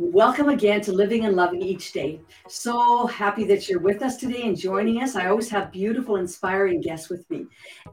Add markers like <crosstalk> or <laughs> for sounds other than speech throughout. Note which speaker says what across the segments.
Speaker 1: Welcome again to Living and Loving Each Day. So happy that you're with us today and joining us. I always have beautiful, inspiring guests with me.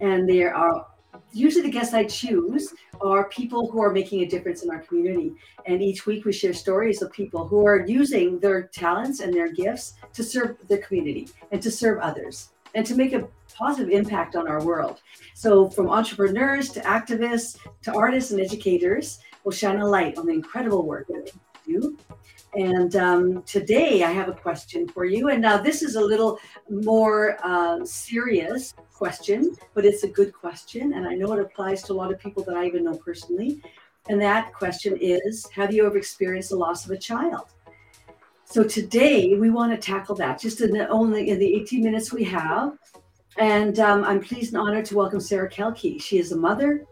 Speaker 1: And there are usually the guests I choose are people who are making a difference in our community. And each week we share stories of people who are using their talents and their gifts to serve the community and to serve others and to make a positive impact on our world. So, from entrepreneurs to activists to artists and educators, we'll shine a light on the incredible work you. And um, today I have a question for you. And now this is a little more uh, serious question, but it's a good question. And I know it applies to a lot of people that I even know personally. And that question is Have you ever experienced the loss of a child? So today we want to tackle that just in the, only in the 18 minutes we have. And um, I'm pleased and honored to welcome Sara Kalke. She is a mother,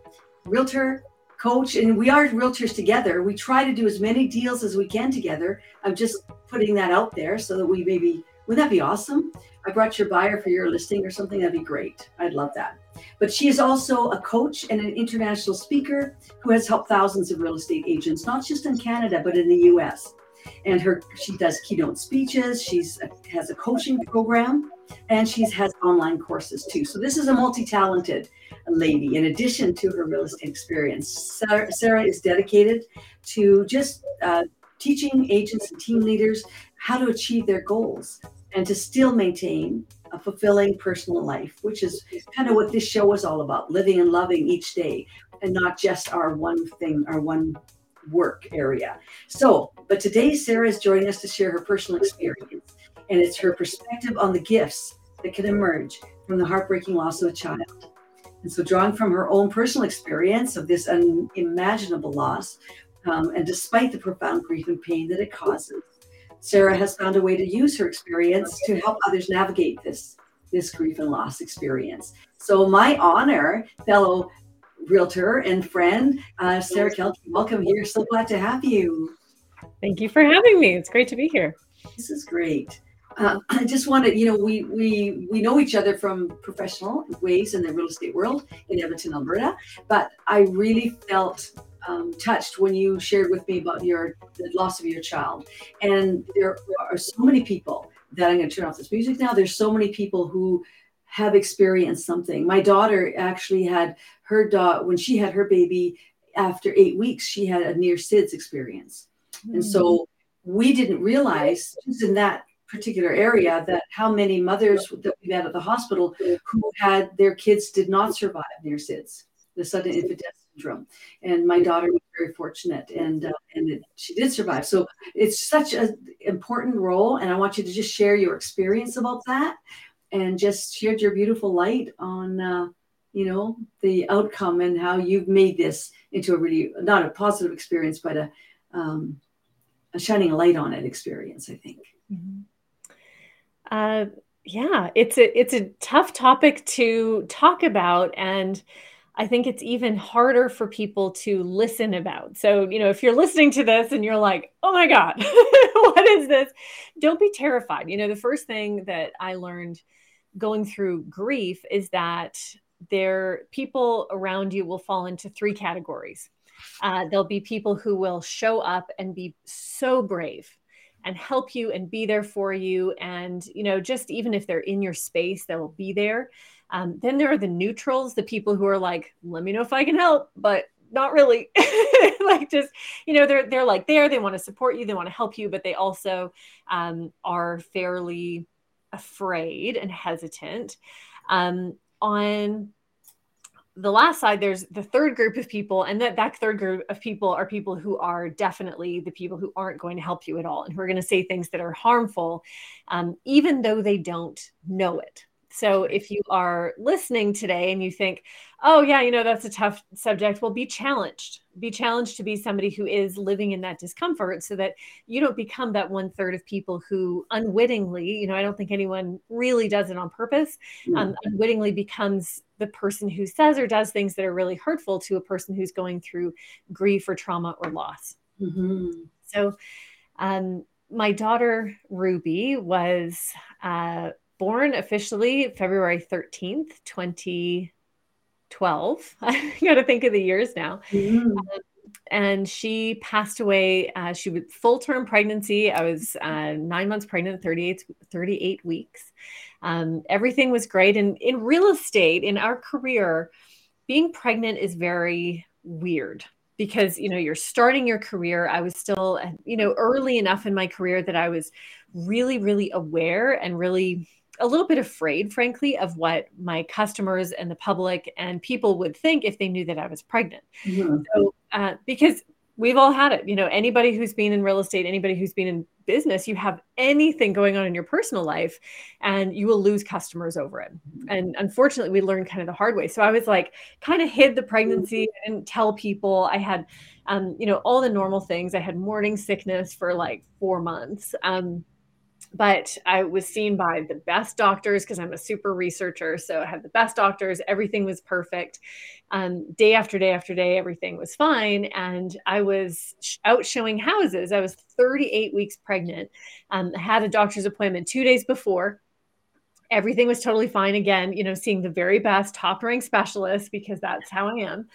Speaker 1: realtor, coach and we are realtors together. We try to do as many deals as we can together. I'm just putting that out there so that we maybe wouldn't that be awesome? I brought your buyer for your listing or something that'd be great. I'd love that. But she is also a coach and an international speaker who has helped thousands of real estate agents not just in canada but in the us and her she does keynote speeches. She's has a coaching program and she has online courses too so this is a multi-talented lady. In addition to her real estate experience, Sara, Sara is dedicated to just uh, teaching agents and team leaders how to achieve their goals and to still maintain a fulfilling personal life, which is kind of what this show is all about living and loving each day and not just our one thing, our one work area. So, but today Sara is joining us to share her personal experience, and it's her perspective on the gifts that can emerge from the heartbreaking loss of a child. And so, drawing from her own personal experience of this unimaginable loss, um, and despite the profound grief and pain that it causes, Sara has found a way to use her experience to help others navigate this this grief and loss experience. So, my honor, fellow realtor and friend, uh, Sara Kalke, welcome here. So glad to have you.
Speaker 2: Thank you for having me. It's great to be here.
Speaker 1: This is great uh, <laughs> I just wanted, you know, we we we know each other from professional ways in the real estate world in Edmonton, Alberta. But I really felt um, touched when you shared with me about your the loss of your child, and there are so many people that I'm going to turn off this music now. There's so many people who have experienced something. My daughter actually had her daughter when she had her baby. After eight weeks, she had a near SIDS experience, mm-hmm. and so mm. we didn't realize in that particular area that how many mothers that we met at the hospital who had their kids did not survive near SIDS, the sudden infant death syndrome. And my daughter was very fortunate, and uh, and it, she did survive. So it's such an important role, and I want you to just share your experience about that, and just shed your beautiful light on. Uh, you know the outcome and how you've made this into a really not a positive experience but a, um, a shining light on it experience i think mm-hmm.
Speaker 2: Uh, yeah, it's a it's a tough topic to talk about, and I think it's even harder for people to listen about. So, you know, if you're listening to this and you're like, "Oh my god, <laughs> what is this?" Don't be terrified. You know, the first thing that I learned going through grief is that there people around you will fall into three categories. Uh, there'll be people who will show up and be so brave and help you and be there for you. And you know just even if they're in your space they'll be there. Um, then there are the neutrals the people who are like let me know if i can help but not really. <laughs> Like just you know they're they're like there they want to support you they want to help you but they also um, are fairly afraid and hesitant. Um, on the last side there's the third group of people and that that third group of people are people who are definitely the people who aren't going to help you at all and who are going to say things that are harmful um, even though they don't know it so if you are listening today and you think, oh, yeah, you know, that's a tough subject, well, be challenged. Be challenged to be somebody who is living in that discomfort so that you don't become that one third of people who unwittingly, you know, I don't think anyone really does it on purpose, um, unwittingly becomes the person who says or does things that are really hurtful to a person who's going through grief or trauma or loss. Mm-hmm. So, um, my daughter Ruby was uh, born officially February 13th, 2012. <laughs> I got to think of the years now. Mm-hmm. Um, and she passed away. Uh, she was full term pregnancy. I was uh, nine months pregnant, 38, 38 weeks. Um, everything was great. And in real estate, in our career, being pregnant is very weird because you know you're starting your career i was still you know early enough in my career that i was really really aware and really a little bit afraid frankly of what my customers and the public and people would think if they knew that i was pregnant. Mm-hmm. so uh, because we've all had it you know anybody who's been in real estate anybody who's been in business you have anything going on in your personal life and you will lose customers over it. And unfortunately we learned kind of the hard way. So i was like kind of hid the pregnancy. And tell people. I had um, you know all the normal things. I had morning sickness for like four months. Um, but I was seen by the best doctors because I'm a super researcher. So I had the best doctors. Everything was perfect. Um, day after day after day, everything was fine. And I was out showing houses. I was 38 weeks pregnant. Um, I had a doctor's appointment two days before. Everything was totally fine. Again, you know, seeing the very best top rank specialist because that's how I am.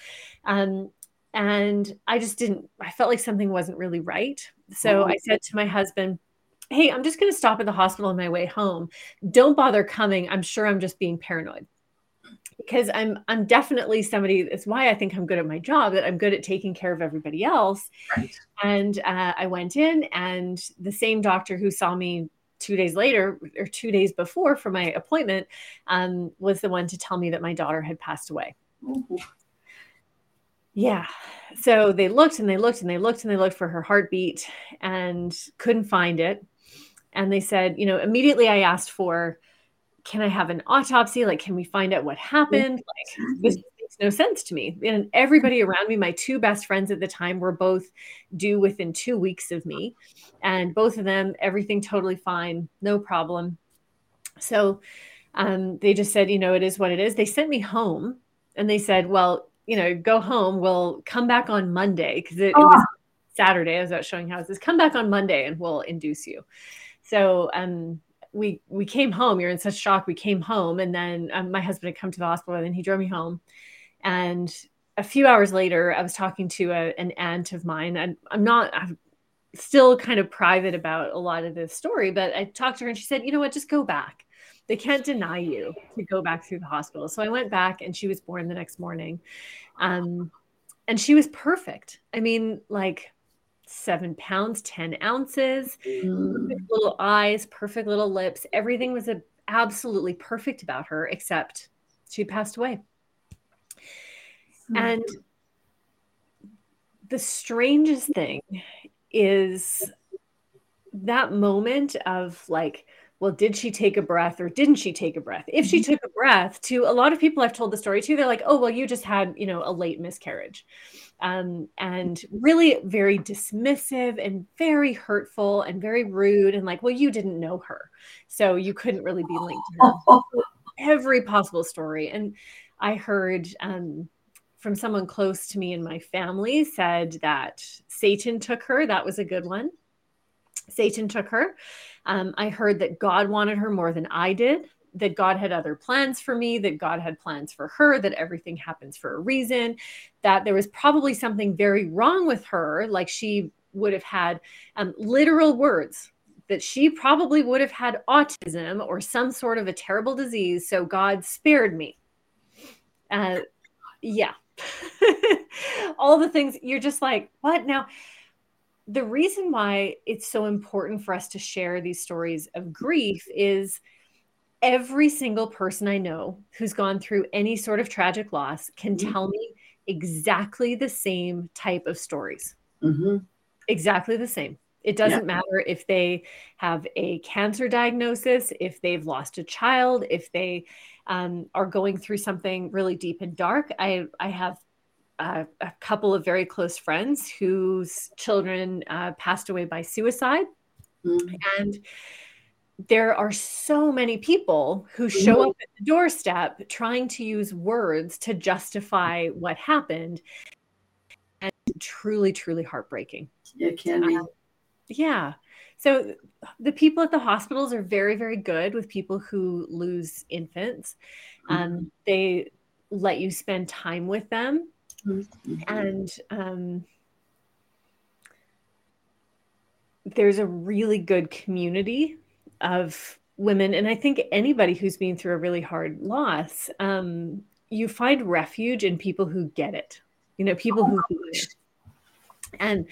Speaker 2: Um, and I just didn't, I felt like something wasn't really right. So I said to my husband, hey, I'm just going to stop at the hospital on my way home. Don't bother coming. I'm sure I'm just being paranoid. Because I'm I'm definitely somebody. that's why I think I'm good at my job. That I'm good at taking care of everybody else. Right. And uh, I went in, and the same doctor who saw me two days later or two days before for my appointment um, was the one to tell me that my daughter had passed away. Mm-hmm. Yeah. So they looked and they looked and they looked and they looked for her heartbeat and couldn't find it and they said, you know, immediately I asked for, can I have an autopsy? Like, can we find out what happened? Like, this makes no sense to me. And everybody around me, my two best friends at the time, were both due within two weeks of me. And both of them, everything totally fine, no problem. So um, they just said, you know, it is what it is. They sent me home and they said, well, you know, go home. We'll come back on Monday because it, oh. it was ah. Saturday. I was out showing houses. Come back on Monday and we'll induce you. So um, we we came home. You're in such shock. We came home, and then um, my husband had come to the hospital, and he drove me home. And a few hours later, I was talking to a, an aunt of mine. And I'm not. I'm still kind of private about a lot of this story, but I talked to her, and she said, "You know what? Just go back. They can't deny you to go back through the hospital." So I went back, and she was born the next morning. Um, and she was perfect. I mean, like seven pounds, 10 ounces, mm. little eyes, perfect little lips. Everything was a, absolutely perfect about her, except she passed away. Mm. And the strangest thing is that moment of like, well, did she take a breath or didn't she take a breath? If she mm-hmm. took a breath, to a lot of people I've told the story to, they're like, oh, well, you just had, you know, a late miscarriage um, and really very dismissive and very hurtful and very rude and like, well, you didn't know her, so you couldn't really be linked to her. <laughs> Every possible story, and I heard um, from someone close to me in my family said that Satan took her. That was a good one. Satan took her. Um, I heard that God wanted her more than I did that God had other plans for me, that God had plans for her, that everything happens for a reason, that there was probably something very wrong with her, like she would have had um, literal words that she probably would have had autism or some sort of a terrible disease. So God spared me. Uh, yeah. <laughs> All the things you're just like, what? Now, the reason why it's so important for us to share these stories of grief is every single person I know who's gone through any sort of tragic loss can mm-hmm. tell me exactly the same type of stories. Mm-hmm. Exactly the same. It doesn't yeah. matter if they have a cancer diagnosis, if they've lost a child, if they um, are going through something really deep and dark. I I have uh, a couple of very close friends whose children uh, passed away by suicide, mm-hmm. and there are so many people who show mm-hmm. up at the doorstep trying to use words to justify what happened and truly truly heartbreaking
Speaker 1: it can be. Um,
Speaker 2: yeah so the people at the hospitals are very very good with people who lose infants mm-hmm. um, they let you spend time with them Mm-hmm. And um, there's a really good community of women. And I think anybody who's been through a really hard loss, um, you find refuge in people who get it, you know, people oh who. And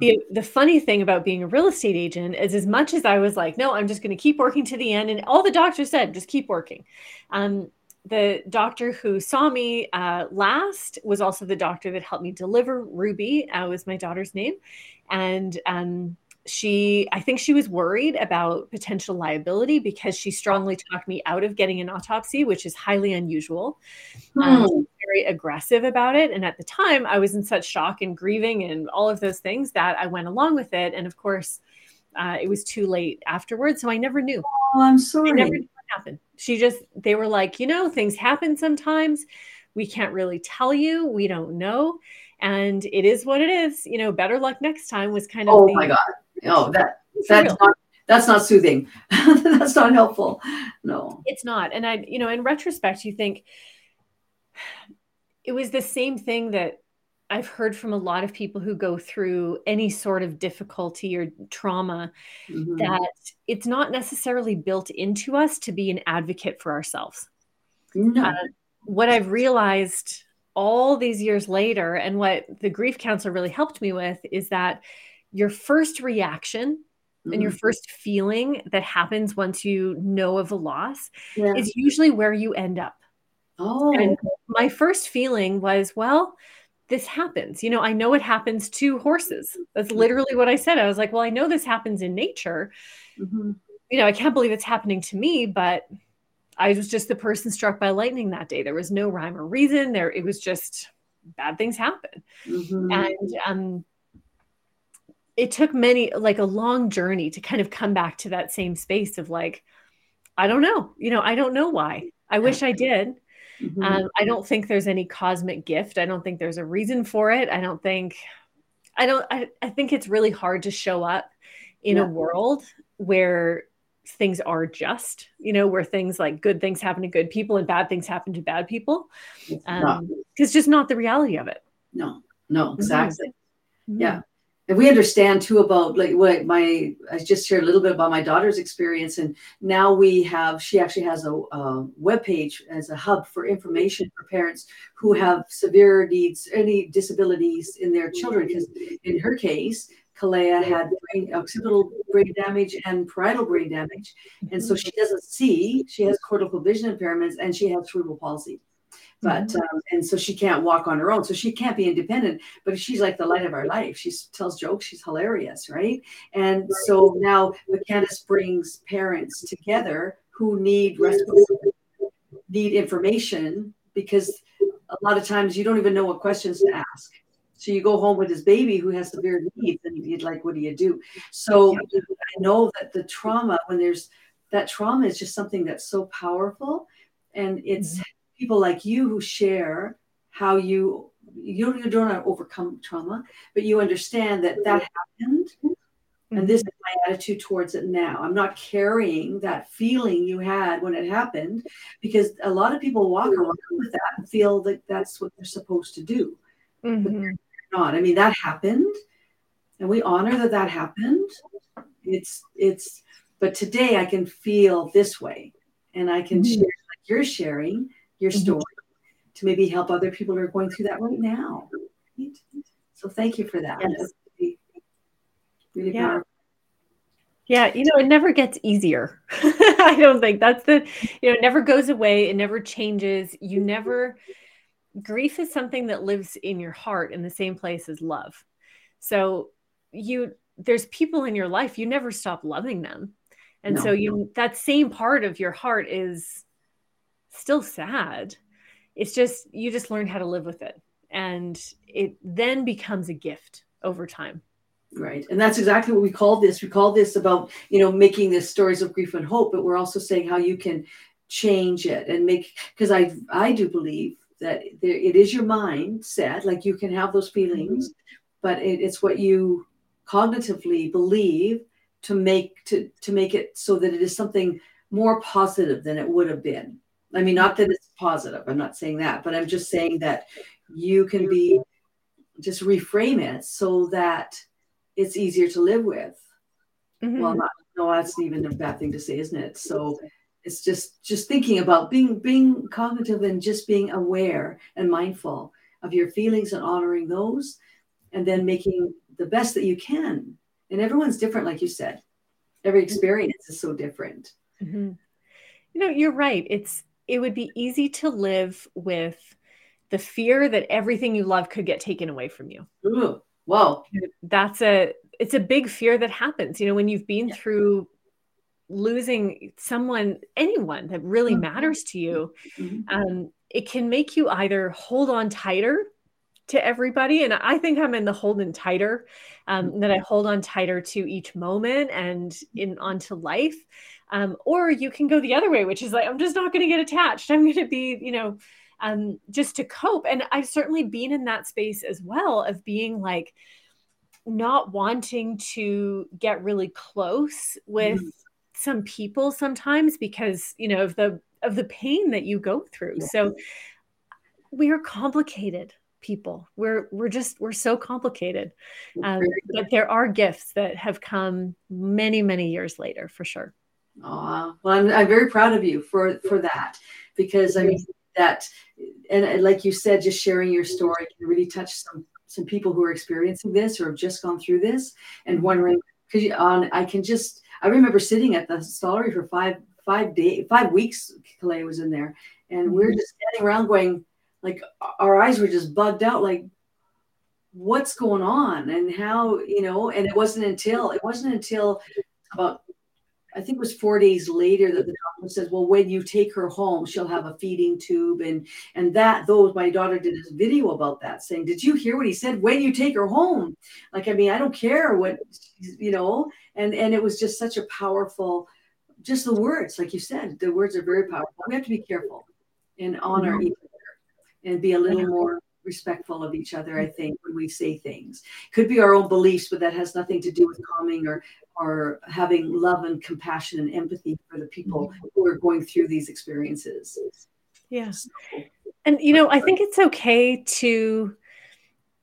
Speaker 2: the, the funny thing about being a real estate agent is, as much as I was like, no, I'm just going to keep working to the end, and all the doctors said, just keep working. Um, the doctor who saw me uh, last was also the doctor that helped me deliver Ruby. Uh, was my daughter's name, and um, she i think she was worried about potential liability because she strongly talked me out of getting an autopsy which is highly unusual. Hmm. um, very aggressive about it. And at the time i was in such shock and grieving and all of those things that i went along with it. And of course uh, it was too late afterwards so i never knew.
Speaker 1: Oh i'm sorry I never knew
Speaker 2: what happened she just they were like you know things happen sometimes. We can't really tell you. We don't know. And it is what it is. You know better luck next time was kind of
Speaker 1: oh the, my god. Oh <laughs> that that's not that's not soothing. <laughs> That's not helpful. No.
Speaker 2: It's not. And i you know in retrospect you think <sighs> it was the same thing that I've heard from a lot of people who go through any sort of difficulty or trauma mm-hmm. that it's not necessarily built into us to be an advocate for ourselves. No. Uh, what I've realized all these years later, and what the grief counselor really helped me with, is that your first reaction mm-hmm. and your mm-hmm. first feeling that happens once you know of a loss yeah. is usually where you end up.
Speaker 1: Oh.
Speaker 2: And my first feeling was, well, this happens. You know, I know it happens to horses. That's mm-hmm. literally what I said. I was like, well, I know this happens in nature. Mm-hmm. You know, I can't believe it's happening to me, but I was just the person struck by lightning that day. There was no rhyme or reason. There, it was just bad things happen. Mm-hmm. And um, it took many, like a long journey to kind of come back to that same space of like, I don't know. You know, I don't know why. I wish I did. Mm-hmm. Um, I don't think there's any cosmic gift. I don't think there's a reason for it. I don't think, I don't, I, I think it's really hard to show up in yeah. a world where things are just, you know, where things like good things happen to good people and bad things happen to bad people. Um, it's just not the reality of it.
Speaker 1: No, no, mm-hmm. exactly. Mm-hmm. Yeah and we understand too about like what my i just shared a little bit about my daughter's experience and now we have she actually has a, a web page as a hub for information for parents who have severe needs any disabilities in their children. Because in her case Kalea had brain, occipital brain damage and parietal brain damage. And so mm-hmm. she doesn't see, she has cortical vision impairments, and she has cerebral palsy but mm-hmm. um, and so she can't walk on her own so she can't be independent but she's like the light of our life. She tells jokes she's hilarious right? And so now the Candace brings parents together who need need information because a lot of times you don't even know what questions to ask. So you go home with this baby who has severe needs and you'd like what do you do? So i know that the trauma when there's that trauma is just something that's so powerful and it's mm-hmm people like you who share how you you don't, you don't overcome trauma, but you understand that that happened. And this is my attitude towards it now. I'm not carrying that feeling you had when it happened because a lot of people walk around with that and feel that that's what they're supposed to do. Mm-hmm. But they're not. I mean, that happened and we honor that that happened. It's, it's, but today I can feel this way and I can mm-hmm. share like you're sharing your mm-hmm. story mm-hmm. to maybe help other people who are going through that right now. Right? So thank you for that. Yes. Really,
Speaker 2: really yeah. Powerful. Yeah, you know, it never gets easier. <laughs> I don't think that's the, you know, it never goes away. It never changes. You never, grief is something that lives in your heart in the same place as love. So you, there's people in your life, you never stop loving them. And no. so you, that same part of your heart is still sad. It's just, you just learn how to live with it. And it then becomes a gift over time.
Speaker 1: Right. And that's exactly what we call this. We call this about, you know, making this stories of grief and hope, but we're also saying how you can change it and make, because I, I do believe that there, it is your mindset, like you can have those feelings, mm-hmm. but it, it's what you cognitively believe to make to to make it so that it is something more positive than it would have been I mean, not that it's positive. I'm not saying that, but I'm just saying that you can be just reframe it so that it's easier to live with. Mm-hmm. Well, not, no, that's even a bad thing to say, isn't it? So it's just just thinking about being being cognitive and just being aware and mindful of your feelings and honoring those, and then making the best that you can. And everyone's different, like you said. Every experience is so different.
Speaker 2: Mm-hmm. You know, you're right. It's it would be easy to live with the fear that everything you love could get taken away from you.
Speaker 1: Ooh, whoa.
Speaker 2: That's a it's a big fear that happens. You know, when you've been yeah. through losing someone, anyone that really mm-hmm. matters to you, mm-hmm. um, it can make you either hold on tighter to everybody. And I think I'm in the holding tighter, um, mm-hmm. that I hold on tighter to each moment and in onto life. Um, or you can go the other way, which is like, I'm just not going to get attached. I'm going to be, you know, um, just to cope. And I've certainly been in that space as well of being like, not wanting to get really close with mm. some people sometimes because you know of the of the pain that you go through yeah. so we are complicated people we're we're just we're so complicated um, but there are gifts that have come many many years later for sure
Speaker 1: oh well I'm, I'm very proud of you for for that because i mean that and like you said just sharing your story can really touch some some people who are experiencing this or have just gone through this and wondering because on I can just I remember sitting at the Stollery for five five days five weeks Calais was in there and we are mm-hmm. just standing around going like our eyes were just bugged out like what's going on and how you know and it wasn't until it wasn't until about I think it was four days later that the doctor says, well, when you take her home, she'll have a feeding tube. And and that those my daughter did a video about that saying, Did you hear what he said? When you take her home? Like, I mean, I don't care what you know, and and it was just such a powerful, just the words, like you said, the words are very powerful. We have to be careful and honor mm-hmm. each other and be a little more respectful of each other, I think, when we say things. Could be our own beliefs, but that has nothing to do with calming or or having love and compassion and empathy for the people mm-hmm. who are going through these experiences.
Speaker 2: Yes. And you know, I think it's okay to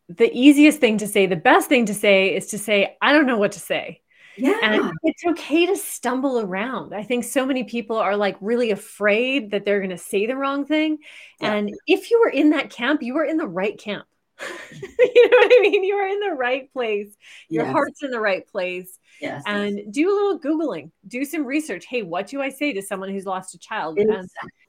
Speaker 2: the easiest thing to say, the best thing to say is to say, I don't know what to say.
Speaker 1: Yeah.
Speaker 2: And it's okay to stumble around. I think so many people are like really afraid that they're going to say the wrong thing. Yeah. And if you were in that camp, you were in the right camp. <laughs> you know what I mean? You are in the right place. Your yes. heart's in the right place.
Speaker 1: Yes.
Speaker 2: And do a little Googling, do some research. Hey, what do I say to someone who's lost a child? Exactly.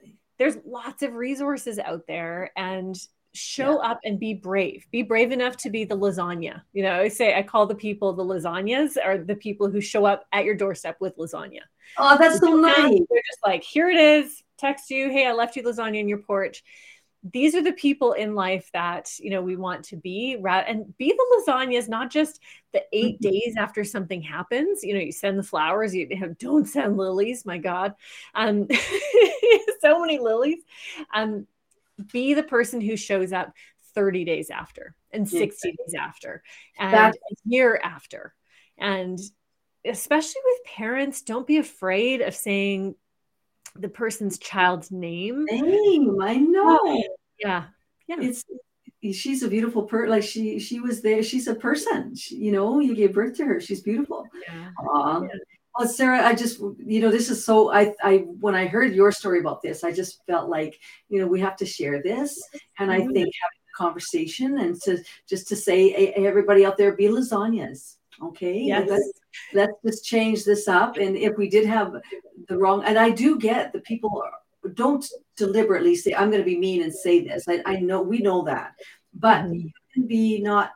Speaker 2: And there's lots of resources out there and show yeah. up and be brave. Be brave enough to be the lasagna. You know, I say I call the people the lasagnas or the people who show up at your doorstep with lasagna.
Speaker 1: Oh, that's so nice. They're
Speaker 2: just like, here it is. Text you, hey, I left you lasagna in your porch these are the people in life that you know we want to be and be the lasagnas not just the 8 mm-hmm. days after something happens. You know you send the flowers you have don't send lilies my god. Um <laughs> so many lilies. Um be the person who shows up 30 days after and 60 days after and That's- a year after. And especially with parents don't be afraid of saying the person's child's name.
Speaker 1: Name, I know. Oh,
Speaker 2: yeah,
Speaker 1: yeah. It's she's a beautiful person. Like she she was there. She's a person. She, you know, you gave birth to her. She's beautiful. Yeah. Aww. Yeah. Well, Sara, I just, you know, this is so. I, I, when I heard your story about this, I just felt like, you know, we have to share this, and I mm-hmm. think having a conversation and to just to say, hey, everybody out there, be lasagnas, okay?
Speaker 2: Yes.
Speaker 1: Let's, let's just change this up. And if we did have the wrong, and I do get the people don't deliberately say, I'm going to be mean and say this. I, I know we know that, but mm-hmm. you can be not,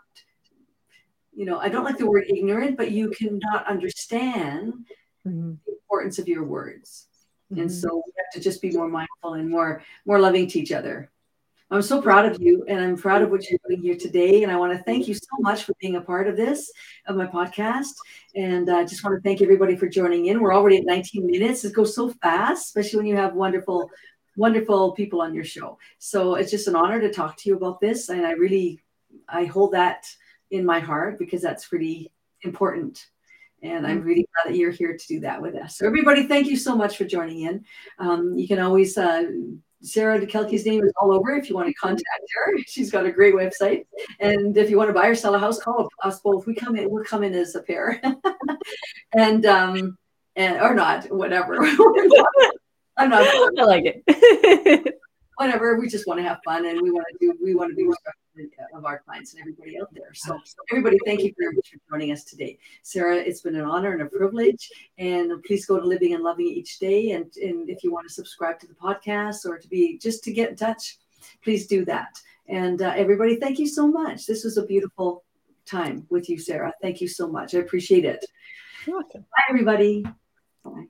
Speaker 1: you know, I don't like the word ignorant, but you cannot understand mm-hmm. the importance of your words. Mm-hmm. And so we have to just be more mindful and more more loving to each other. I'm so proud of you and I'm proud of what you're doing here today. And I want to thank you so much for being a part of this, of my podcast. And I uh, just want to thank everybody for joining in. We're already at 19 minutes. It goes so fast, especially when you have wonderful, wonderful people on your show. So it's just an honor to talk to you about this. And I really, I hold that in my heart because that's pretty important. And I'm really glad that you're here to do that with us. So everybody, thank you so much for joining in. Um, you can always uh, Sara DeKelke's name is all over if you want to contact her. <laughs> She's got a great website. And if you want to buy or sell a house, call us both. We come in, we'll come in as a pair. <laughs> and um and or not, whatever. <laughs> I'm not
Speaker 2: I like it.
Speaker 1: whatever. We just want to have fun and we want to do we want to be respectful of our clients and everybody out there. So everybody, thank you very much for joining us today. Sara, it's been an honor and a privilege. And please go to Living and Loving each day. And, and if you want to subscribe to the podcast or to be just to get in touch, please do that. And uh, everybody, thank you so much. This was a beautiful time with you, Sara. Thank you so much. I appreciate it. Bye, everybody. Bye.